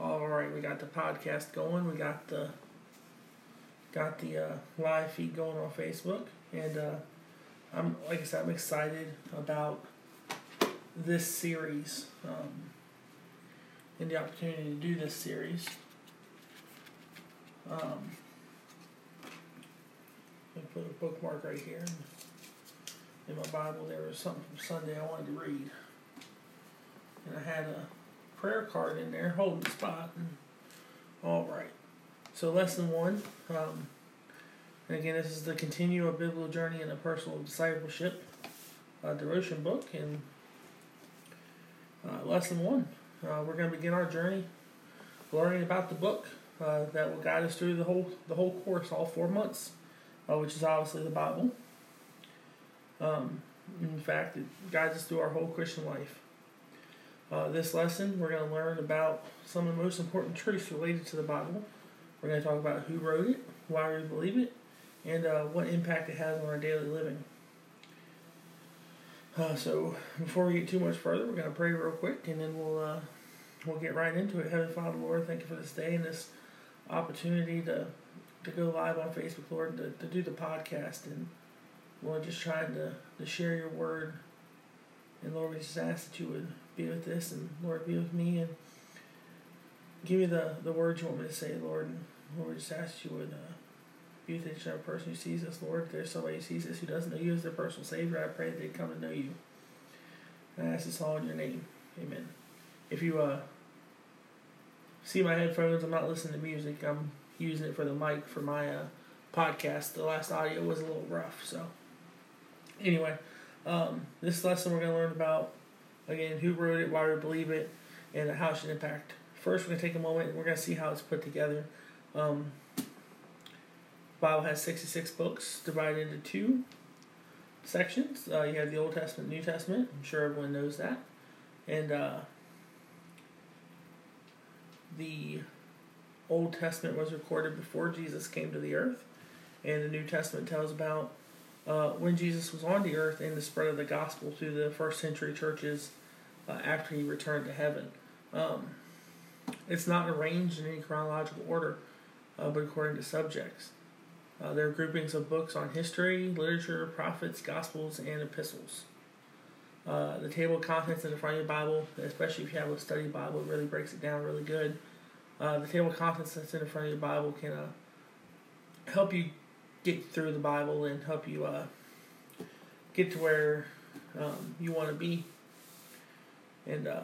All right, we got the podcast going. We got the got the uh, live feed going on Facebook, and uh, I'm like I said, I'm excited about this series um, and the opportunity to do this series. Um, I put a bookmark right here in my Bible. There was something from Sunday I wanted to read, and I had a prayer card in there holding spot. All right. So lesson one. Um, and again, this is the continue a biblical journey in a personal discipleship uh, devotion book. And uh, lesson one, uh, we're going to begin our journey learning about the book uh, that will guide us through the whole the whole course, all four months, uh, which is obviously the Bible. Um, in fact, it guides us through our whole Christian life. Uh, this lesson, we're going to learn about some of the most important truths related to the Bible. We're going to talk about who wrote it, why we believe it, and uh, what impact it has on our daily living. Uh, so, before we get too much further, we're going to pray real quick, and then we'll uh, we'll get right into it. Heavenly Father, Lord, thank you for this day and this opportunity to to go live on Facebook, Lord, to, to do the podcast, and Lord, just trying to, to share your word. And Lord, we just ask that you would be with this, and Lord, be with me, and give me the, the words you want me to say, Lord. And Lord, just ask you would uh, be with each other person who sees us, Lord. If there's somebody who sees us who doesn't know you as their personal Savior, I pray that they come to know you. And I ask this all in your name. Amen. If you uh, see my headphones, I'm not listening to music. I'm using it for the mic for my uh, podcast. The last audio was a little rough, so anyway, um, this lesson we're going to learn about again who wrote it, why we believe it, and how it should impact. First, we're going to take a moment and we're going to see how it's put together. Um, Bible has 66 books divided into two sections. Uh, you have the Old Testament, New Testament. I'm sure everyone knows that. And uh, the Old Testament was recorded before Jesus came to the earth, and the New Testament tells about uh, when Jesus was on the earth and the spread of the gospel through the first century churches uh, after he returned to heaven. Um, it's not arranged in any chronological order, uh, but according to subjects. Uh, there are groupings of books on history, literature, prophets, gospels, and epistles. Uh, the table of contents in the front of your Bible, especially if you have a study Bible, really breaks it down really good. Uh, the table of contents that's in the front of your Bible can help you get through the Bible and help you uh, get to where um, you want to be. And uh,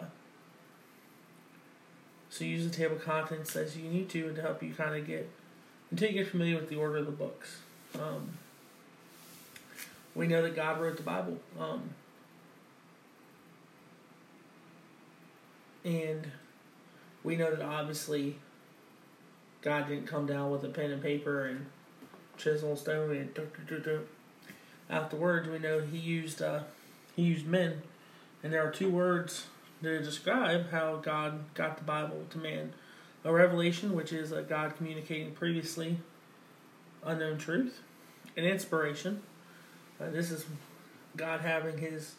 so use the table of contents as you need to and to help you kind of get until you get familiar with the order of the books. Um, we know that God wrote the Bible. Um, and we know that obviously God didn't come down with a pen and paper and chisel stone and do, do, do, afterwards we know he used uh, he used men and there are two words to describe how God got the Bible to man a revelation, which is uh, God communicating previously unknown truth, an inspiration. Uh, this is God having His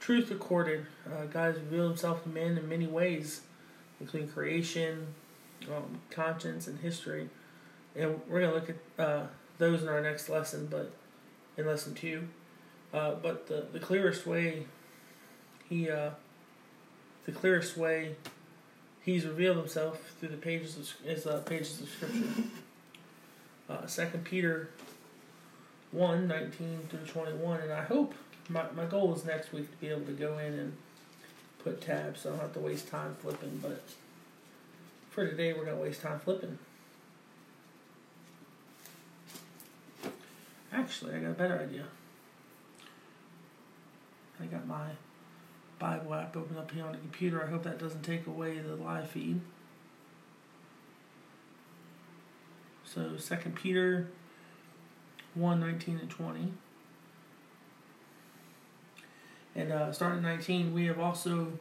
truth recorded. Uh, God has revealed Himself to man in many ways, including creation, um, conscience, and history. And we're going to look at uh, those in our next lesson, but in lesson two. Uh, but the, the clearest way He, uh, the clearest way He's revealed himself through the pages of his uh, pages of scripture. Uh, Second Peter 1, 19 through 21. And I hope my, my goal is next week to be able to go in and put tabs so I don't have to waste time flipping. But for today, we're going to waste time flipping. Actually, I got a better idea. I got my Bible app open up here on the computer. I hope that doesn't take away the live feed. So Second Peter 1, 19 and 20. And uh, starting 19, we have also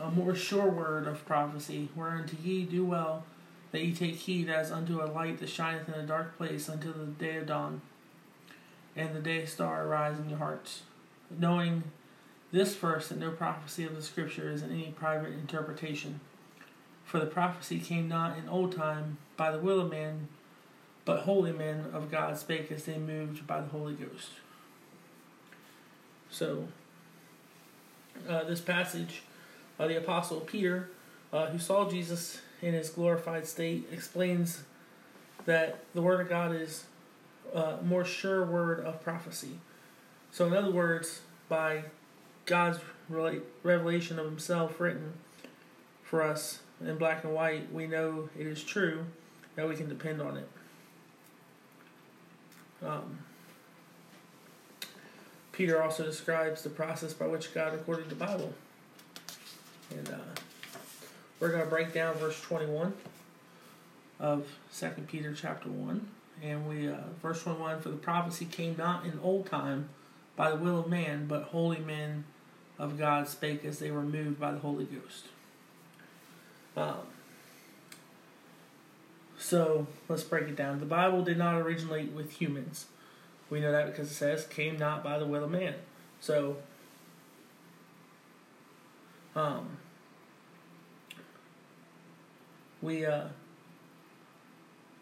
a more sure word of prophecy, whereunto ye do well that ye take heed as unto a light that shineth in a dark place until the day of dawn, and the day star arise in your hearts, knowing this first that no prophecy of the Scripture is in any private interpretation. For the prophecy came not in old time by the will of man, but holy men of God spake as they moved by the Holy Ghost. So, uh, this passage, uh, the Apostle Peter, uh, who saw Jesus in his glorified state, explains that the Word of God is a more sure word of prophecy. So, in other words, by God's revelation of Himself written for us in black and white, we know it is true that we can depend on it. Um, Peter also describes the process by which God recorded the Bible. And uh, we're going to break down verse 21 of 2 Peter chapter 1. And we, uh, verse 21 For the prophecy came not in old time by the will of man, but holy men of God spake as they were moved by the Holy Ghost. Um, so let's break it down. The Bible did not originate with humans. We know that because it says, came not by the will of man. So, um, we uh,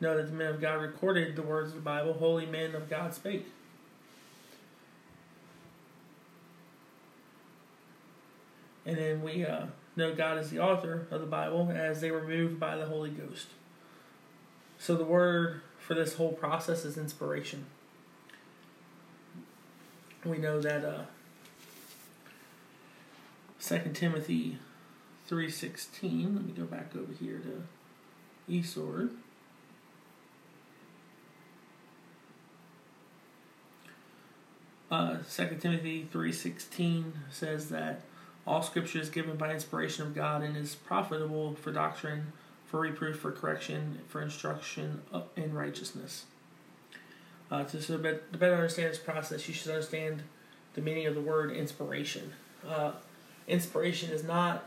know that the men of God recorded the words of the Bible, holy men of God spake. And then we uh, know God is the author of the Bible as they were moved by the Holy Ghost. So the word for this whole process is inspiration. We know that uh, 2 Timothy 3.16, let me go back over here to e-Sword. Uh, 2 Timothy 3.16 says that all scripture is given by inspiration of God and is profitable for doctrine, for reproof, for correction, for instruction in righteousness. Uh, to, so to better understand this process, you should understand the meaning of the word inspiration. Uh, inspiration is not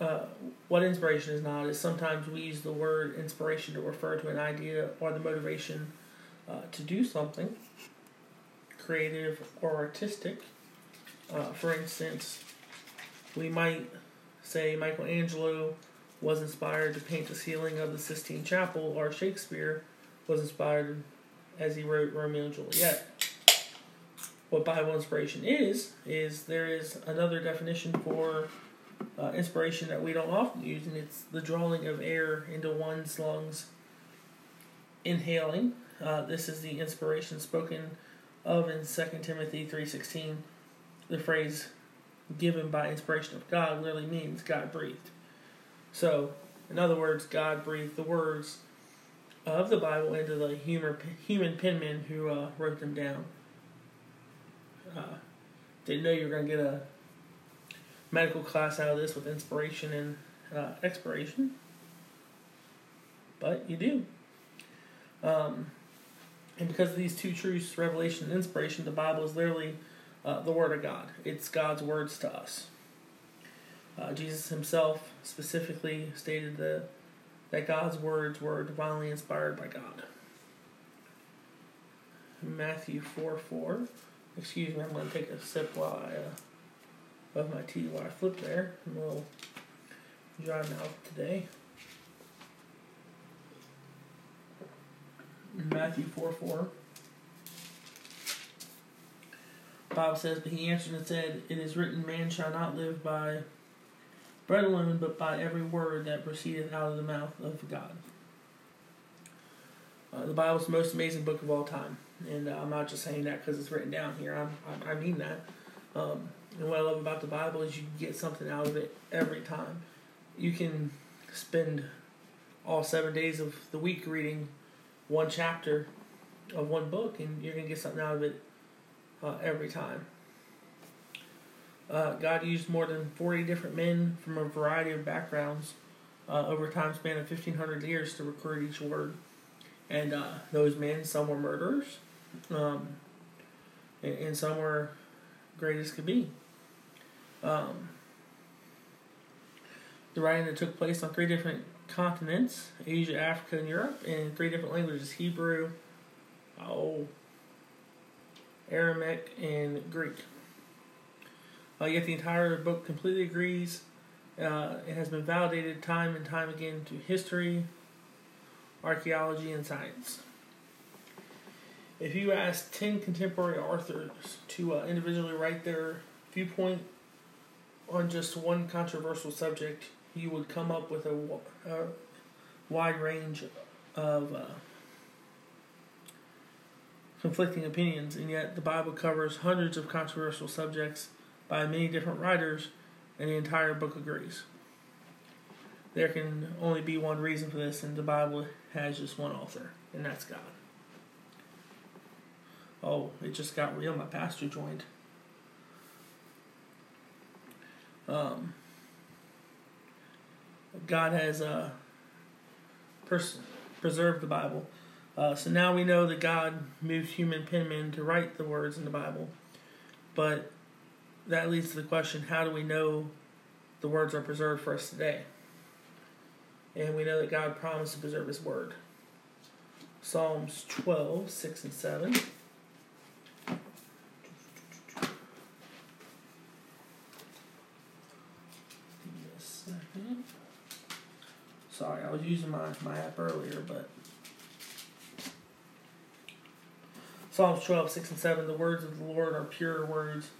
uh, what inspiration is not is sometimes we use the word inspiration to refer to an idea or the motivation uh, to do something creative or artistic uh, for instance, we might say Michelangelo was inspired to paint the ceiling of the Sistine Chapel, or Shakespeare was inspired as he wrote Romeo and Juliet. What Bible inspiration is, is there is another definition for uh, inspiration that we don't often use, and it's the drawing of air into one's lungs. Inhaling. Uh, this is the inspiration spoken of in 2 Timothy 3.16 the phrase given by inspiration of God literally means God breathed. So, in other words, God breathed the words of the Bible into the human, human penman who uh, wrote them down. Uh, didn't know you were going to get a medical class out of this with inspiration and uh, expiration, but you do. Um, and because of these two truths, revelation and inspiration, the Bible is literally uh, the Word of God. It's God's words to us. Uh, Jesus himself specifically stated that, that God's words were divinely inspired by God. Matthew 4 4. Excuse me, I'm going to take a sip while I, uh, of my tea while I flip there. I'm a little dry mouth today. Matthew 4 4. Bob says, But he answered and said, It is written, Man shall not live by bread alone, but by every word that proceedeth out of the mouth of God. Uh, the Bible is the most amazing book of all time. And uh, I'm not just saying that because it's written down here. I'm, I, I mean that. Um, and what I love about the Bible is you get something out of it every time. You can spend all seven days of the week reading one chapter of one book, and you're going to get something out of it uh, every time. Uh, God used more than 40 different men from a variety of backgrounds uh, over a time span of 1,500 years to record each word. And uh, those men, some were murderers, um, and, and, some were great as could be. Um, the writing that took place on three different continents Asia, Africa, and Europe in three different languages Hebrew, oh, Aramaic, and Greek. Uh, yet the entire book completely agrees Uh, it has been validated time and time again to history, archaeology, and science. If you ask 10 contemporary authors to uh, individually write their viewpoint on just one controversial subject, you would come up with a, a wide range of uh, conflicting opinions, and yet the Bible covers hundreds of controversial subjects by many different writers, and the entire book agrees. There can only be one reason for this, and the Bible has just one author, and that's God. Oh, it just got real. My pastor joined. Um, God has uh, pers- preserved the Bible. Uh, so now we know that God moved human penmen to write the words in the Bible. But that leads to the question how do we know the words are preserved for us today? And we know that God promised to preserve His word. Psalms 12, 6 and 7. Sorry, I was using my, my app earlier, but. Psalms 12, 6 and 7 The words of the Lord are pure words,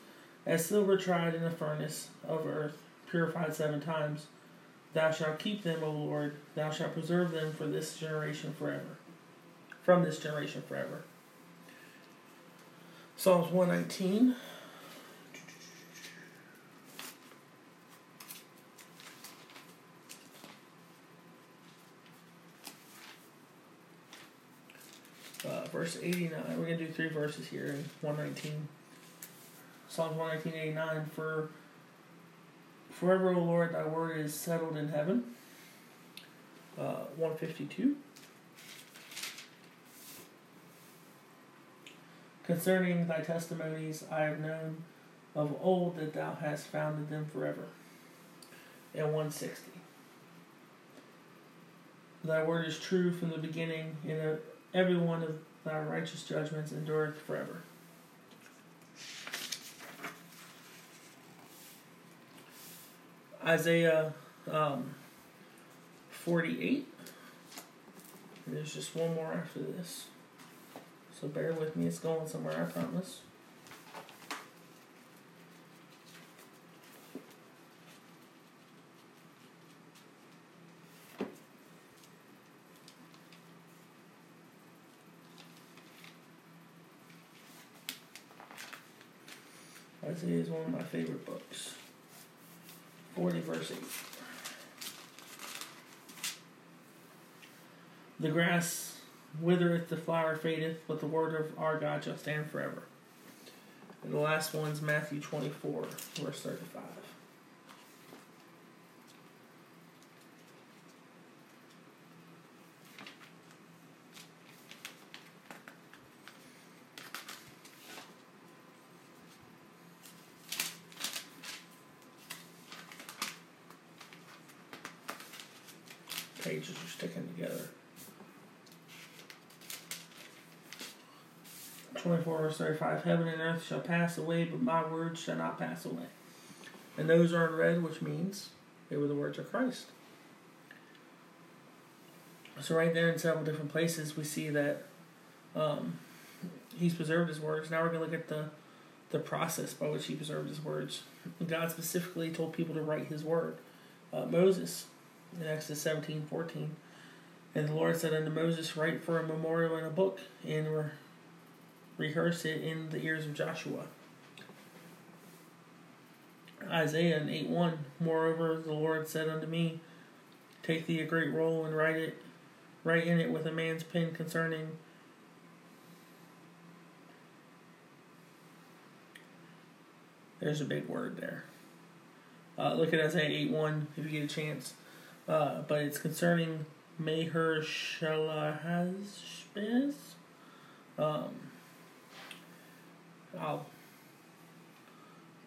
as silver tried in a furnace of earth, purified seven times. Thou shalt keep them, O Lord, thou shalt preserve them for this generation forever. From this generation forever. Psalms 119. Uh, verse 89. We're going to do three verses here in 119. Psalms 119, 89. For forever, O Lord, thy word is settled in heaven. Uh, 152. Concerning thy testimonies, I have known of old that thou hast founded them forever. And 160. Thy word is true from the beginning, and every one of thy righteous judgments endureth forever. Isaiah um, 48. There's just one more after this. So bear with me, it's going somewhere, I promise. Isaiah is one of my favorite books. 40 verse 8. The grass withereth, the flower fadeth, but the word of our God shall stand forever. And the last one's Matthew 24, verse 35. pages are sticking together. 24 verse 35 Heaven and earth shall pass away, but my words shall not pass away. And those are in red, which means they were the words of Christ. So, right there in several different places, we see that um, he's preserved his words. Now we're going to look at the, the process by which he preserved his words. God specifically told people to write his word. Uh, Moses in Exodus 17 14. And the Lord said unto Moses, Write for a memorial in a book, and rehearse it in the ears of Joshua. Isaiah 8 1 Moreover, the Lord said unto me, Take thee a great roll and write it, write in it with a man's pen concerning There's a big word there. Uh, look at Isaiah 8 1 if you get a chance. Uh, but it's concerning Meher Shalahazbez. Um, I'll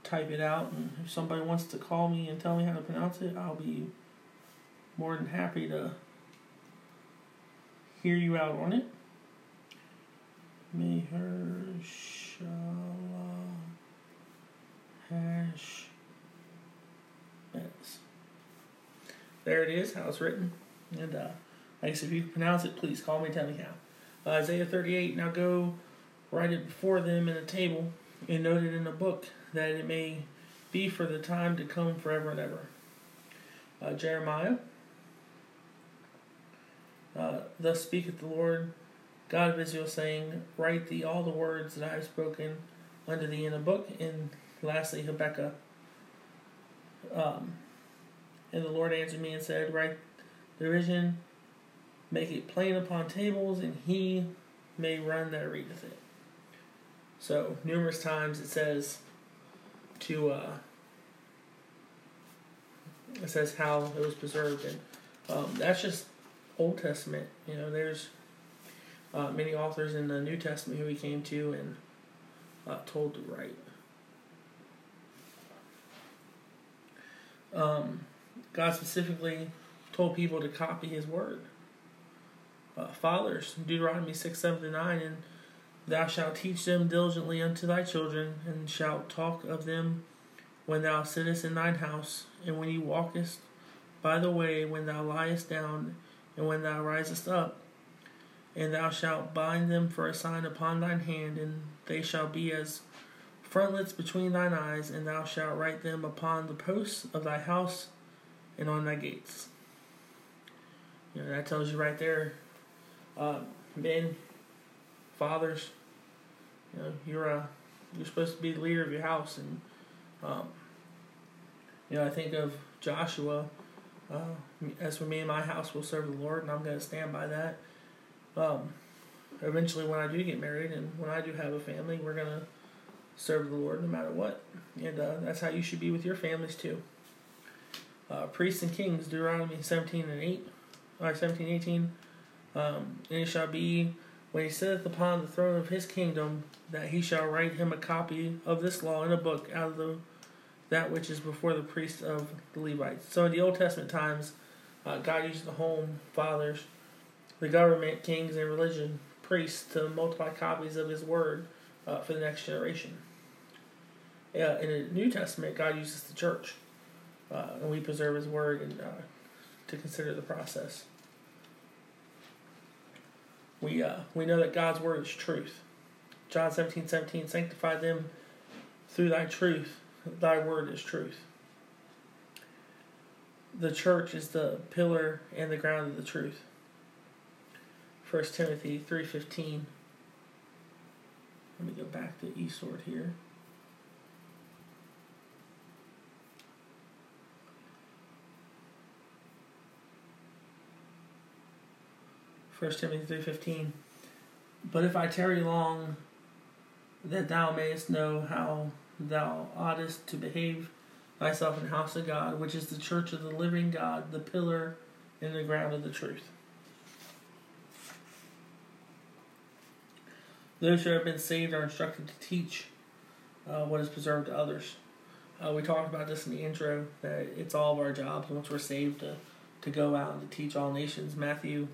type it out, and if somebody wants to call me and tell me how to pronounce it, I'll be more than happy to hear you out on it. Meher Shalahazbez. there it is, how it's written. And uh, I guess if you pronounce it, please call me, tell me how. Uh, Isaiah 38, now go write it before them in a table and note it in a book, that it may be for the time to come forever and ever. Uh, Jeremiah, uh, thus speaketh the Lord God of Israel, saying, Write thee all the words that I have spoken unto thee in a book. And lastly, Habakkuk. Um, and the Lord answered me and said, Write the vision, make it plain upon tables, and he may run that readeth it. So, numerous times it says to, uh, it says how it was preserved. And um, that's just Old Testament. You know, there's uh, many authors in the New Testament who he came to and uh, told to write. Um, God specifically told people to copy His word. Uh, fathers, Deuteronomy 6, 7 to 9, and thou shalt teach them diligently unto thy children, and shalt talk of them when thou sittest in thine house, and when you walkest by the way, when thou liest down, and when thou risest up. And thou shalt bind them for a sign upon thine hand, and they shall be as frontlets between thine eyes, and thou shalt write them upon the posts of thy house and on thy gates. You know, that tells you right there, uh, men, fathers, you know, you're a, you're supposed to be the leader of your house, and um, you know, I think of Joshua. Uh, as for me and my house, will serve the Lord, and I'm going to stand by that. Um, eventually, when I do get married and when I do have a family, we're going to serve the Lord no matter what. And uh, that's how you should be with your families too. Uh, priests and kings, Deuteronomy 17 and 8, or 17, 18. Um, and it shall be when he sitteth upon the throne of his kingdom that he shall write him a copy of this law in a book out of the that which is before the priests of the Levites. So in the Old Testament times, uh, God used the home, fathers, the government, kings, and religion, priests to multiply copies of His word uh, for the next generation. Uh, in the New Testament, God uses the church, uh, and we preserve His word and uh, to consider the process. We uh, we know that God's word is truth. John 17, 17, sanctify them through thy truth. Thy word is truth. The church is the pillar and the ground of the truth. 1 Timothy 3.15 let me go back to e-Sword here. First Timothy three fifteen. But if I tarry long, that thou mayest know how thou oughtest to behave thyself in the house of God, which is the church of the living God, the pillar and the ground of the truth. Those who have been saved are instructed to teach uh, what is preserved to others. Uh, we talked about this in the intro that it's all of our jobs once we're saved to, to go out and to teach all nations. Matthew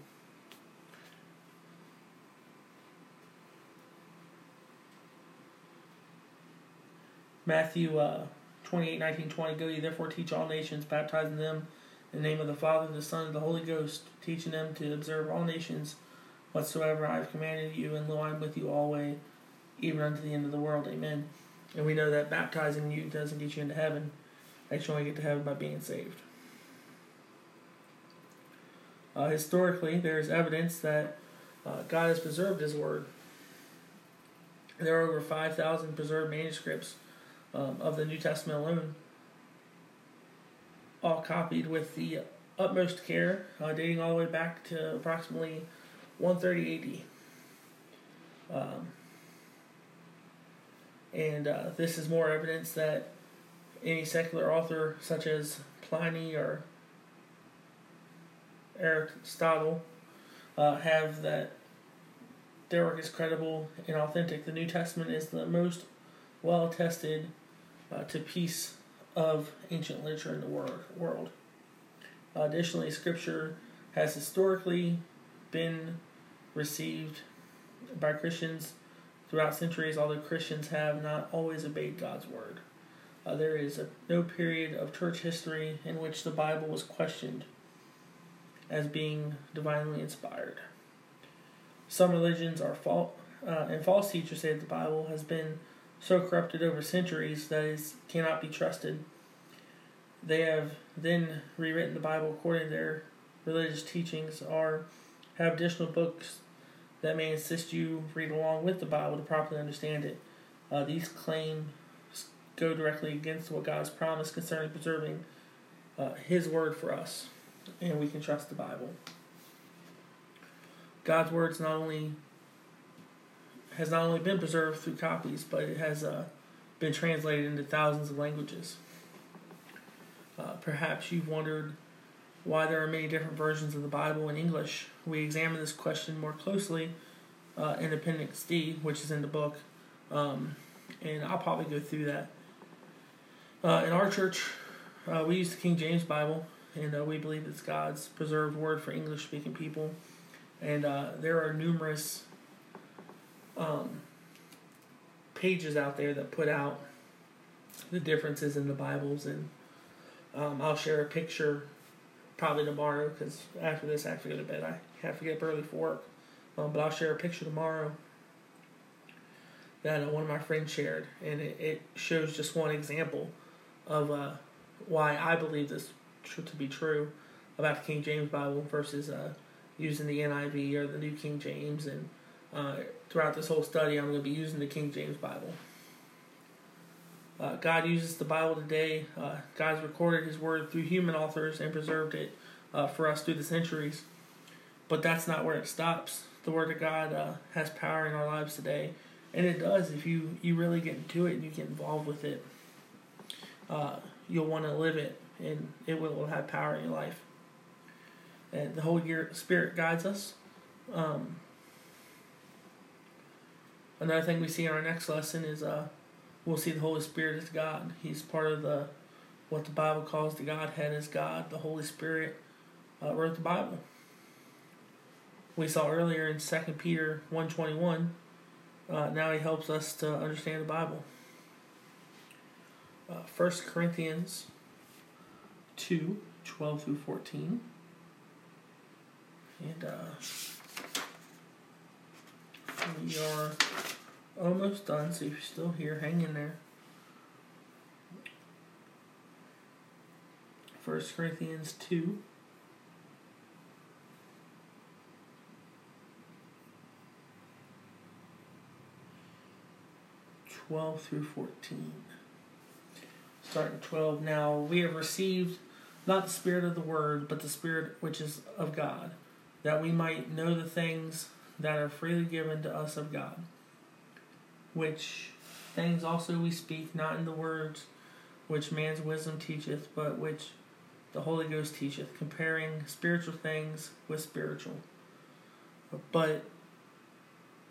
Matthew uh, 28, 19, 20, Go ye therefore teach all nations, baptizing them in the name of the Father, the Son, and the Holy Ghost, teaching them to observe all nations whatsoever I have commanded you, and lo, I am with you always, even unto the end of the world. Amen. And we know that baptizing you doesn't get you into heaven. That you only get to heaven by being saved. Uh, historically, there is evidence that uh, God has preserved His Word. There are over 5,000 preserved manuscripts um, of the New Testament alone, all copied with the utmost care, uh, dating all the way back to approximately 130 AD. Um, and uh, this is more evidence that any secular author, such as Pliny or Aristotle, uh, have that their work is credible and authentic. The New Testament is the most well attested uh, to piece of ancient literature in the world. Uh, additionally, Scripture has historically been received by Christians throughout centuries, although Christians have not always obeyed God's word. Uh, there is a, no period of church history in which the Bible was questioned as being divinely inspired. Some religions are false, uh, and false teachers say that the Bible has been so corrupted over centuries that it cannot be trusted. They have then rewritten the Bible according to their religious teachings, or have additional books that may assist you read along with the Bible to properly understand it. Uh, these claims go directly against what God has promised concerning preserving uh, His word for us, and we can trust the Bible. God's words not only has not only been preserved through copies, but it has uh, been translated into thousands of languages. Uh, perhaps you've wondered why there are many different versions of the Bible in English. We examine this question more closely uh, in Appendix D, which is in the book, um, and I'll probably go through that. Uh, in our church, uh, we use the King James Bible, and uh, we believe it's God's preserved word for English speaking people. And uh, there are numerous um, pages out there that put out the differences in the Bibles, and um, I'll share a picture probably tomorrow because after this I have to go to bed. I have to get up early for work. Um, but I'll share a picture tomorrow that uh, one of my friends shared, and it, it shows just one example of uh, why I believe this tr- to be true about the King James Bible versus uh, using the NIV or the New King James. And uh, throughout this whole study, I'm going to be using the King James Bible. Uh, God uses the Bible today. Uh, God's recorded His Word through human authors and preserved it uh, for us through the centuries. But that's not where it stops. The Word of God uh, has power in our lives today, and it does if you, you really get into it and you get involved with it. Uh, you'll want to live it, and it will have power in your life. And the Holy Spirit guides us. Um, another thing we see in our next lesson is uh, we'll see the Holy Spirit as God. He's part of the what the Bible calls the Godhead as God. The Holy Spirit uh, wrote the Bible. We saw earlier in Second Peter one twenty one. Uh, now he helps us to understand the Bible. Uh, First Corinthians 2, 12 through 14. And uh, we are almost done, so if you're still here, hang in there. First Corinthians 2. Twelve through fourteen. Starting twelve. Now we have received not the spirit of the word, but the spirit which is of God, that we might know the things that are freely given to us of God which things also we speak, not in the words which man's wisdom teacheth, but which the Holy Ghost teacheth, comparing spiritual things with spiritual. But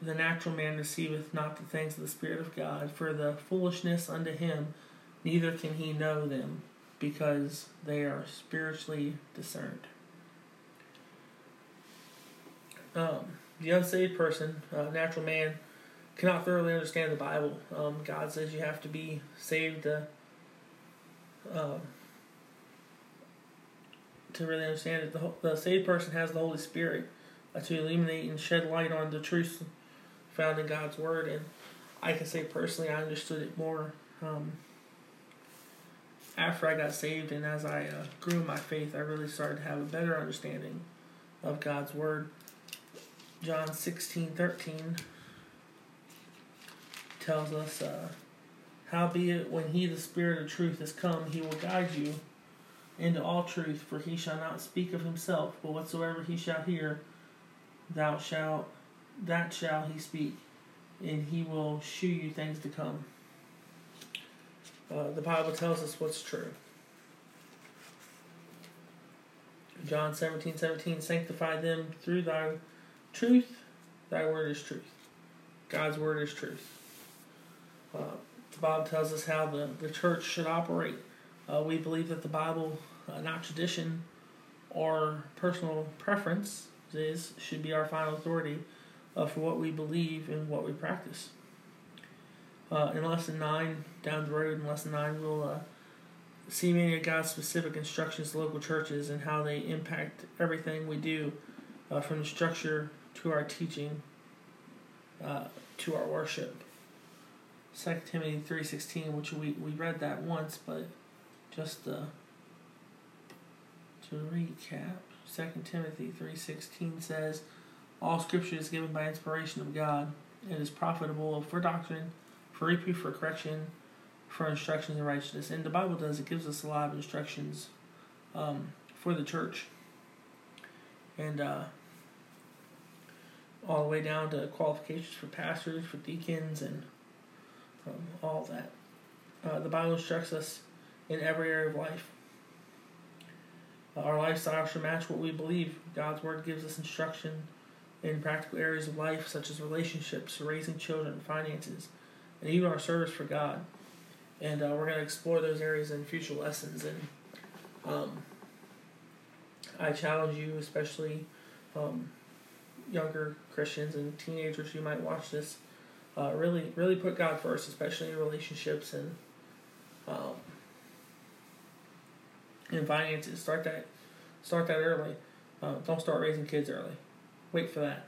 the natural man receiveth not the things of the Spirit of God, for the foolishness unto him, neither can he know them, because they are spiritually discerned. Um, the unsaved person, uh, natural man, cannot thoroughly understand the Bible. Um, God says you have to be saved to, um, to really understand it. The, the saved person has the Holy Spirit uh, to illuminate and shed light on the truths found in God's Word. And I can say personally, I understood it more um, after I got saved, and as I uh, grew in my faith, I really started to have a better understanding of God's Word. John sixteen thirteen tells us, uh, Howbeit, when he, the Spirit of truth, is come, he will guide you into all truth, for he shall not speak of himself, but whatsoever he shall hear, thou shalt, that shall he speak, and he will shew you things to come. Uh, the Bible tells us what's true. John 17, 17, sanctify them through thy truth. Thy word is truth. God's word is truth. Uh, the Bible tells us how the, the church should operate. Uh, we believe that the Bible, uh, not tradition or personal preference, is should be our final authority for what we believe and what we practice. Uh, in lesson nine, down the road in lesson nine, we'll uh, see many of God's specific instructions to local churches and how they impact everything we do, uh, from the structure to our teaching, uh, to our worship. Second Timothy three sixteen, which we, we read that once, but just uh, to recap, Second Timothy three sixteen says, "All Scripture is given by inspiration of God. It is profitable for doctrine, for reproof, for correction, for instructions in righteousness." And the Bible does it gives us a lot of instructions um, for the church, and uh, all the way down to qualifications for pastors, for deacons, and um, all that. Uh, the Bible instructs us in every area of life. Uh, our lifestyle should match what we believe. God's Word gives us instruction in practical areas of life, such as relationships, raising children, finances, and even our service for God. And uh, we're going to explore those areas in future lessons. And um, I challenge you, especially um, younger Christians and teenagers who might watch this, uh, really, really put God first, especially in relationships and um, in finances. Start that, start that early. Uh, don't start raising kids early. Wait for that.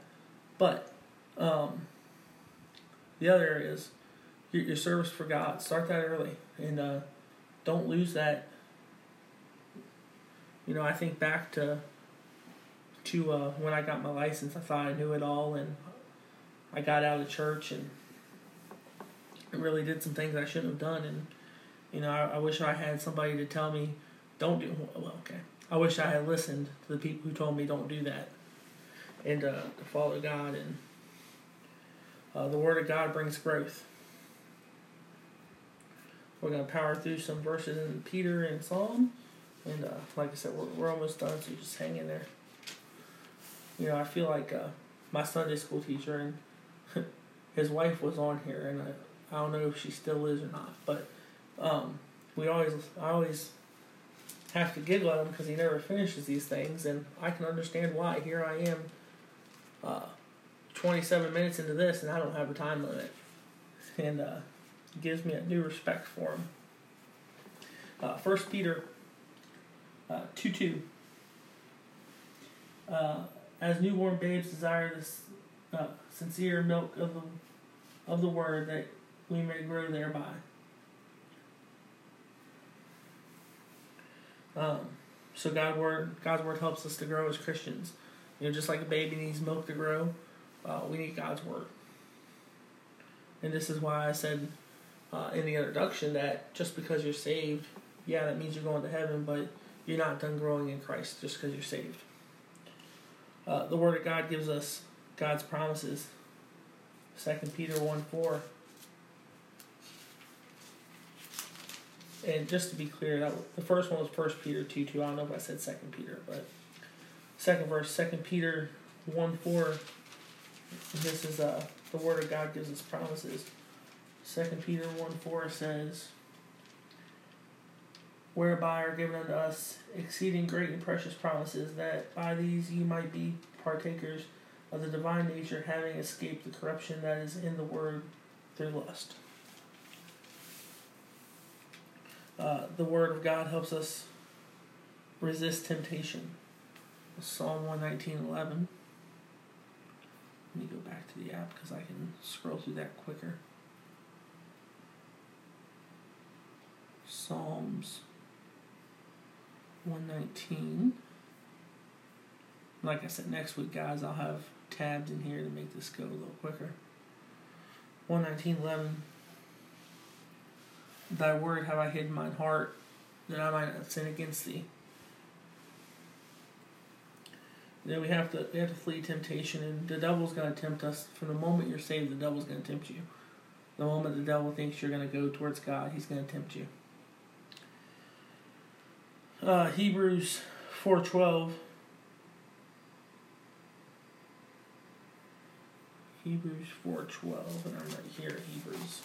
But um, the other areas, your, your service for God, start that early, and uh, don't lose that. You know, I think back to to uh, when I got my license. I thought I knew it all, and I got out of church and really did some things I shouldn't have done. And you know, I, I wish I had somebody to tell me, "Don't do." Well, okay. I wish I had listened to the people who told me, "Don't do that," and uh, to follow God. And uh, the Word of God brings growth. We're gonna power through some verses in Peter and Psalm, and uh, like I said, we're, we're almost done. So just hang in there you know, I feel like uh, my Sunday school teacher and his wife was on here, and I, I don't know if she still is or not, but um, we always, I always have to giggle at him because he never finishes these things, and I can understand why. Here I am, uh, 27 minutes into this, and I don't have a time limit, and uh, gives me a new respect for him. Uh, First Peter uh, two two. Uh, as newborn babes desire this uh, sincere milk of the of the word that we may grow thereby. Um, so God word God's word helps us to grow as Christians. You know, just like a baby needs milk to grow, uh, we need God's word. And this is why I said uh, in the introduction that just because you're saved, yeah, that means you're going to heaven, but you're not done growing in Christ just because you're saved. Uh, the Word of God gives us God's promises. Second Peter 1 4. And just to be clear, that the first one was First Peter 2 2. I don't know if I said Second Peter, but second verse, Second Peter 1 4. This is uh, the Word of God gives us promises. Second Peter 1 4 says, whereby are given unto us exceeding great and precious promises, that by these ye might be partakers of the divine nature, having escaped the corruption that is in the word through lust. Uh, the word of God helps us resist temptation. Psalm 119.11. Let me go back to the app because I can scroll through that quicker. Psalms 119. Like I said, next week, guys, I'll have tabs in here to make this go a little quicker. 119.11. Thy word have I hid in mine heart, that I might not sin against thee. Then we have to we have to flee temptation, and the devil's going to tempt us. From the moment you're saved, the devil's going to tempt you. The moment the devil thinks you're going to go towards God, he's going to tempt you. Uh, Hebrews 4.12 Hebrews 4.12 and I'm right here Hebrews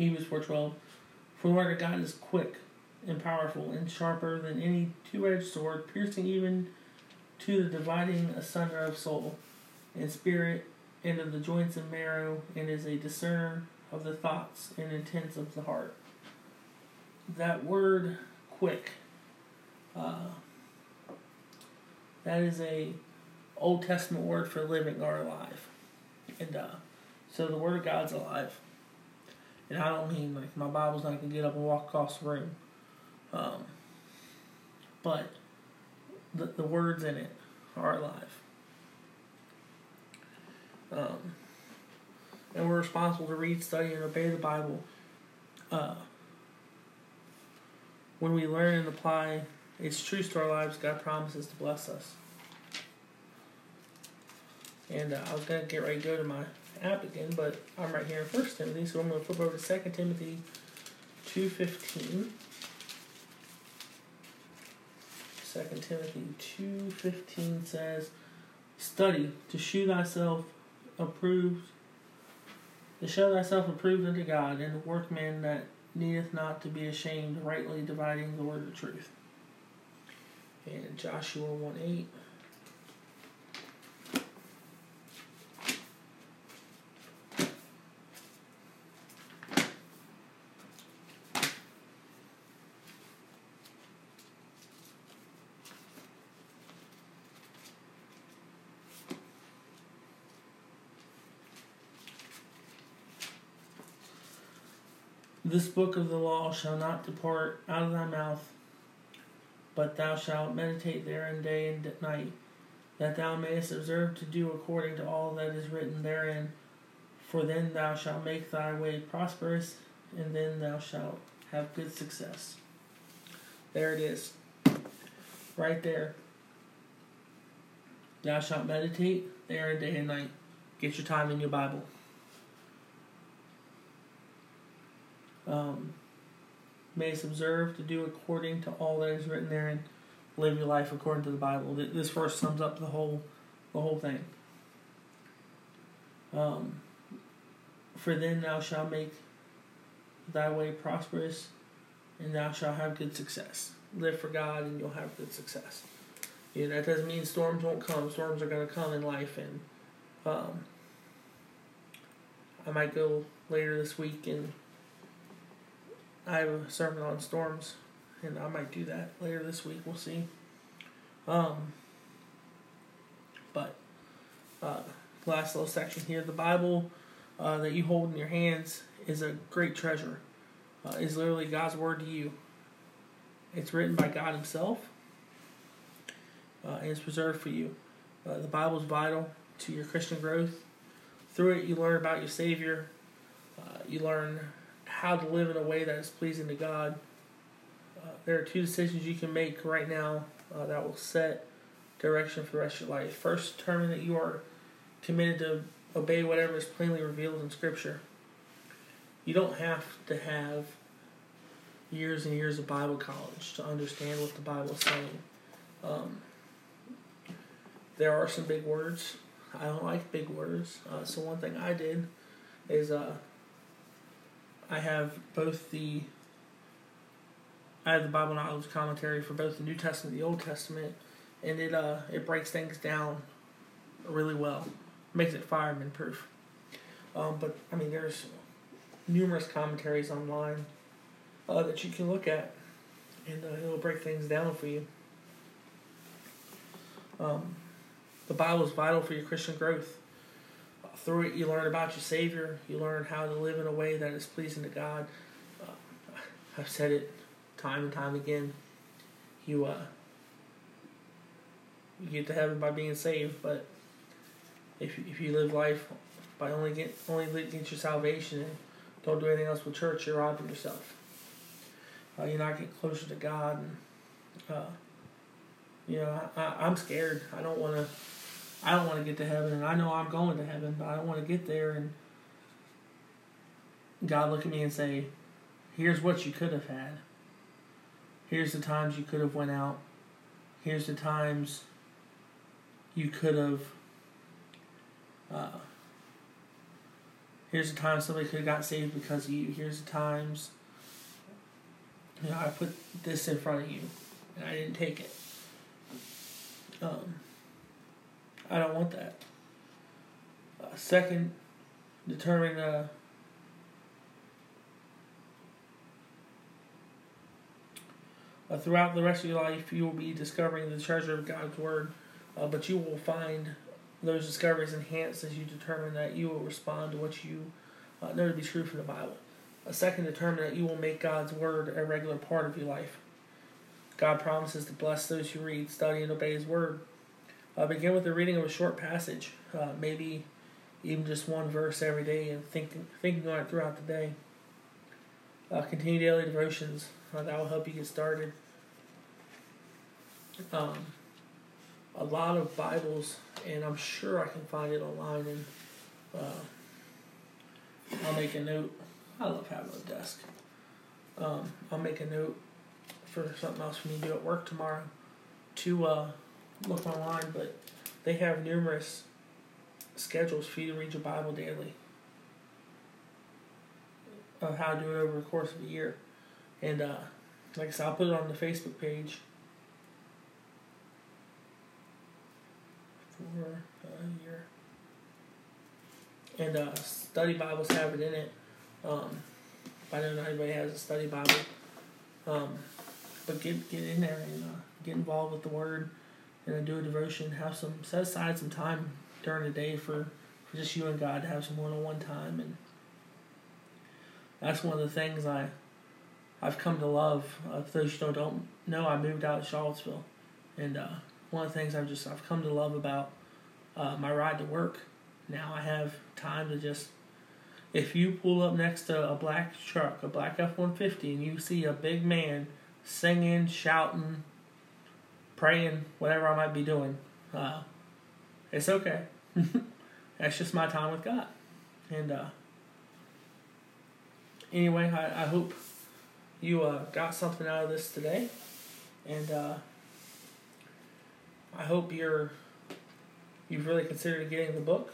Hebrews 4.12 For the word of God is quick and powerful and sharper than any two-edged sword, piercing even to the dividing asunder of soul and spirit and of the joints and marrow, and is a discerner of the thoughts and intents of the heart. That word quick, uh, that is a Old Testament word for living or alive. And uh, so the Word of God's alive. And I don't mean like my Bible's not to get up and walk across the room. Um, but the, the words in it are alive. Um, and we're responsible to read, study, and obey the Bible. Uh, when we learn and apply its truths to our lives, God promises to bless us. And uh, I was to get ready to go to my app again, but I'm right here in First Timothy, so I'm going to flip over to Second Timothy 2.15. 2 Timothy 2.15 says, Study to shew thyself approved, to show thyself approved unto God, and a workman that needeth not to be ashamed, rightly dividing the word of truth. And Joshua 1 8. This book of the law shall not depart out of thy mouth, but thou shalt meditate therein day and night, that thou mayest observe to do according to all that is written therein. For then thou shalt make thy way prosperous, and then thou shalt have good success. There it is. Right there. Thou shalt meditate therein day and night. Get your time in your Bible. Um, mayest observe to do according to all that is written there and live your life according to the Bible. This verse sums up the whole the whole thing. Um, for then thou shalt make thy way prosperous, and thou shalt have good success. Live for God, and you'll have good success. You know, that doesn't mean storms won't come. Storms are going to come in life, and um, I might go later this week and I have a sermon on storms, and I might do that later this week. We'll see. Um, but uh, last little section here: the Bible uh, that you hold in your hands is a great treasure. Uh, is literally God's word to you. It's written by God Himself, uh, and it's preserved for you. Uh, the Bible is vital to your Christian growth. Through it, you learn about your Savior. Uh, you learn how to live in a way that is pleasing to God. Uh, there are two decisions you can make right now uh, that will set direction for the rest of your life. First, determine that you are committed to obey whatever is plainly revealed in Scripture. You don't have to have years and years of Bible college to understand what the Bible is saying. Um, there are some big words. I don't like big words. Uh, so one thing I did is uh, I have both the I have the Bible knowledge commentary for both the New Testament and the Old Testament, and it uh it breaks things down really well, makes it fireman proof. Um, but I mean, there's numerous commentaries online uh, that you can look at, and uh, it'll break things down for you. Um, the Bible is vital for your Christian growth. Through it, you learn about your Savior. You learn how to live in a way that is pleasing to God. Uh, I've said it time and time again. You uh, you get to heaven by being saved, but if if you live life by only get only get your salvation and don't do anything else with church, you're robbing yourself. Uh, you're not getting closer to God, and uh, you know I, I'm scared. I don't want to I don't want to get to heaven, and I know I'm going to heaven, but I don't want to get there and God look at me and say, "Here's what you could have had. Here's the times you could have went out. Here's the times you could have. Uh, here's the time somebody could have got saved because of you. Here's the times. You know, I put this in front of you, and I didn't take it. Um, I don't want that. Uh, second, determine uh, uh, throughout the rest of your life, you will be discovering the treasure of God's Word, uh, but you will find those discoveries enhanced as you determine that you will respond to what you uh, know to be true from the Bible. A second, determine that you will make God's Word a regular part of your life. God promises to bless those who read, study, and obey His Word. Uh, begin with the reading of a short passage, uh, maybe even just one verse every day, and thinking thinking on it throughout the day. Uh, continue daily devotions. Uh, that will help you get started. Um, a lot of Bibles, and I'm sure I can find it online, and uh, I'll make a note. I love having a desk. Um, I'll make a note for something else for me to do at work tomorrow to uh, look online, but they have numerous schedules for you to read your Bible daily of how to do it over the course of a year. And uh, like I said, I'll put it on the Facebook page for a year. And uh, study Bibles have it in it. Um, I don't know anybody has a study Bible. Um, but get get in there and uh, get involved with the Word and do a devotion. Have some set aside some time during the day for, for just you and God to have some one on one time and that's one of the things I I've come to love. Uh, for those who don't know, I moved out of Charlottesville, and uh, one of the things I've just I've come to love about uh, my ride to work. Now I have time to just if you pull up next to a black truck, a black F one fifty, and you see a big man singing, shouting, praying, whatever I might be doing, uh, it's okay. That's just my time with God, and uh, anyway, I, I hope you uh, got something out of this today, and uh, I hope you're you've really considered getting the book.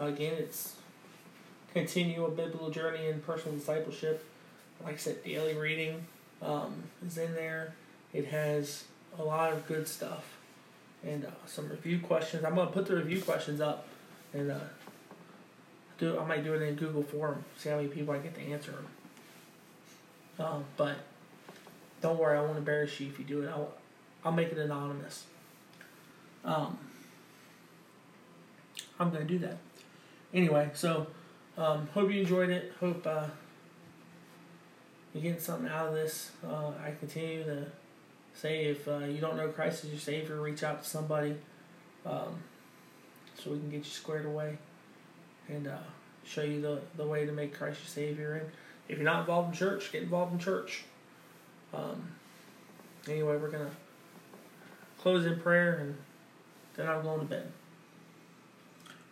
Uh, again, it's continue a biblical journey in personal discipleship. Like I said, daily reading um, is in there. It has a lot of good stuff and uh, some review questions. I'm gonna put the review questions up and uh, do I might do it in Google form, see how many people I get to answer them. Um, but don't worry, I won't embarrass you if you do it. I'll I'll make it anonymous. Um, I'm gonna do that. Anyway, so um, hope you enjoyed it. Hope uh, you're getting something out of this. Uh, I continue to say if uh, you don't know Christ as your Savior, reach out to somebody um, so we can get you squared away and uh, show you the, the way to make Christ your Savior. And if you're not involved in church, get involved in church. Um, anyway, we're going to close in prayer and then I'm going to bed.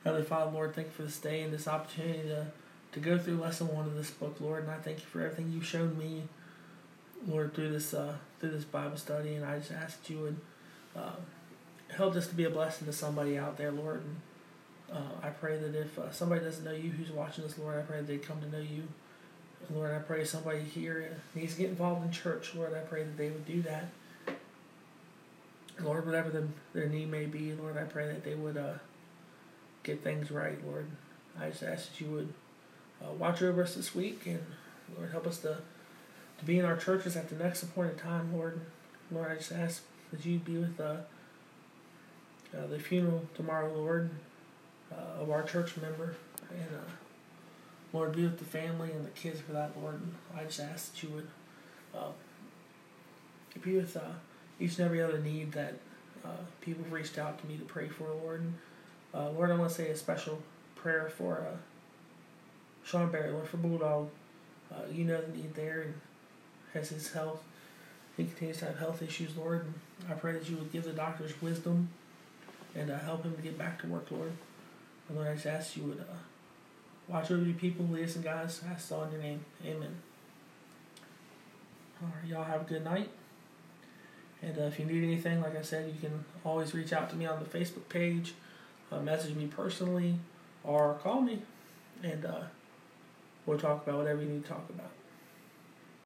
Heavenly Father, Lord, thank you for this day and this opportunity to, to go through lesson one of this book, Lord. And I thank you for everything you've shown me, Lord, through this uh, through this Bible study. And I just ask that you would uh, help this to be a blessing to somebody out there, Lord. And uh, I pray that if uh, somebody doesn't know you who's watching this, Lord, I pray they come to know you. Lord, I pray somebody here needs to get involved in church. Lord, I pray that they would do that. Lord, whatever the, their need may be, Lord, I pray that they would uh, get things right, Lord. I just ask that you would uh, watch over us this week and, Lord, help us to, to be in our churches at the next appointed time, Lord. Lord, I just ask that you be with uh, uh, the funeral tomorrow, Lord uh, of our church member. And uh, Lord, be with the family and the kids for that, Lord. And I just ask that you would uh, be with uh, each and every other need that uh, people have reached out to me to pray for, Lord. And, uh, Lord, I want to say a special prayer for uh, Sean Barry, Lord, for Bulldog. Uh, you know the need there and has his health. He continues to have health issues, Lord. I pray that you would give the doctors wisdom and uh, help him to get back to work, Lord. And Lord, I just ask you would uh, watch over your people, lead us and guys. I saw in your name. Amen. All right, y'all have a good night. And uh, if you need anything, like I said, you can always reach out to me on the Facebook page, uh, message me personally, or call me. and uh, we'll talk about whatever you need to talk about.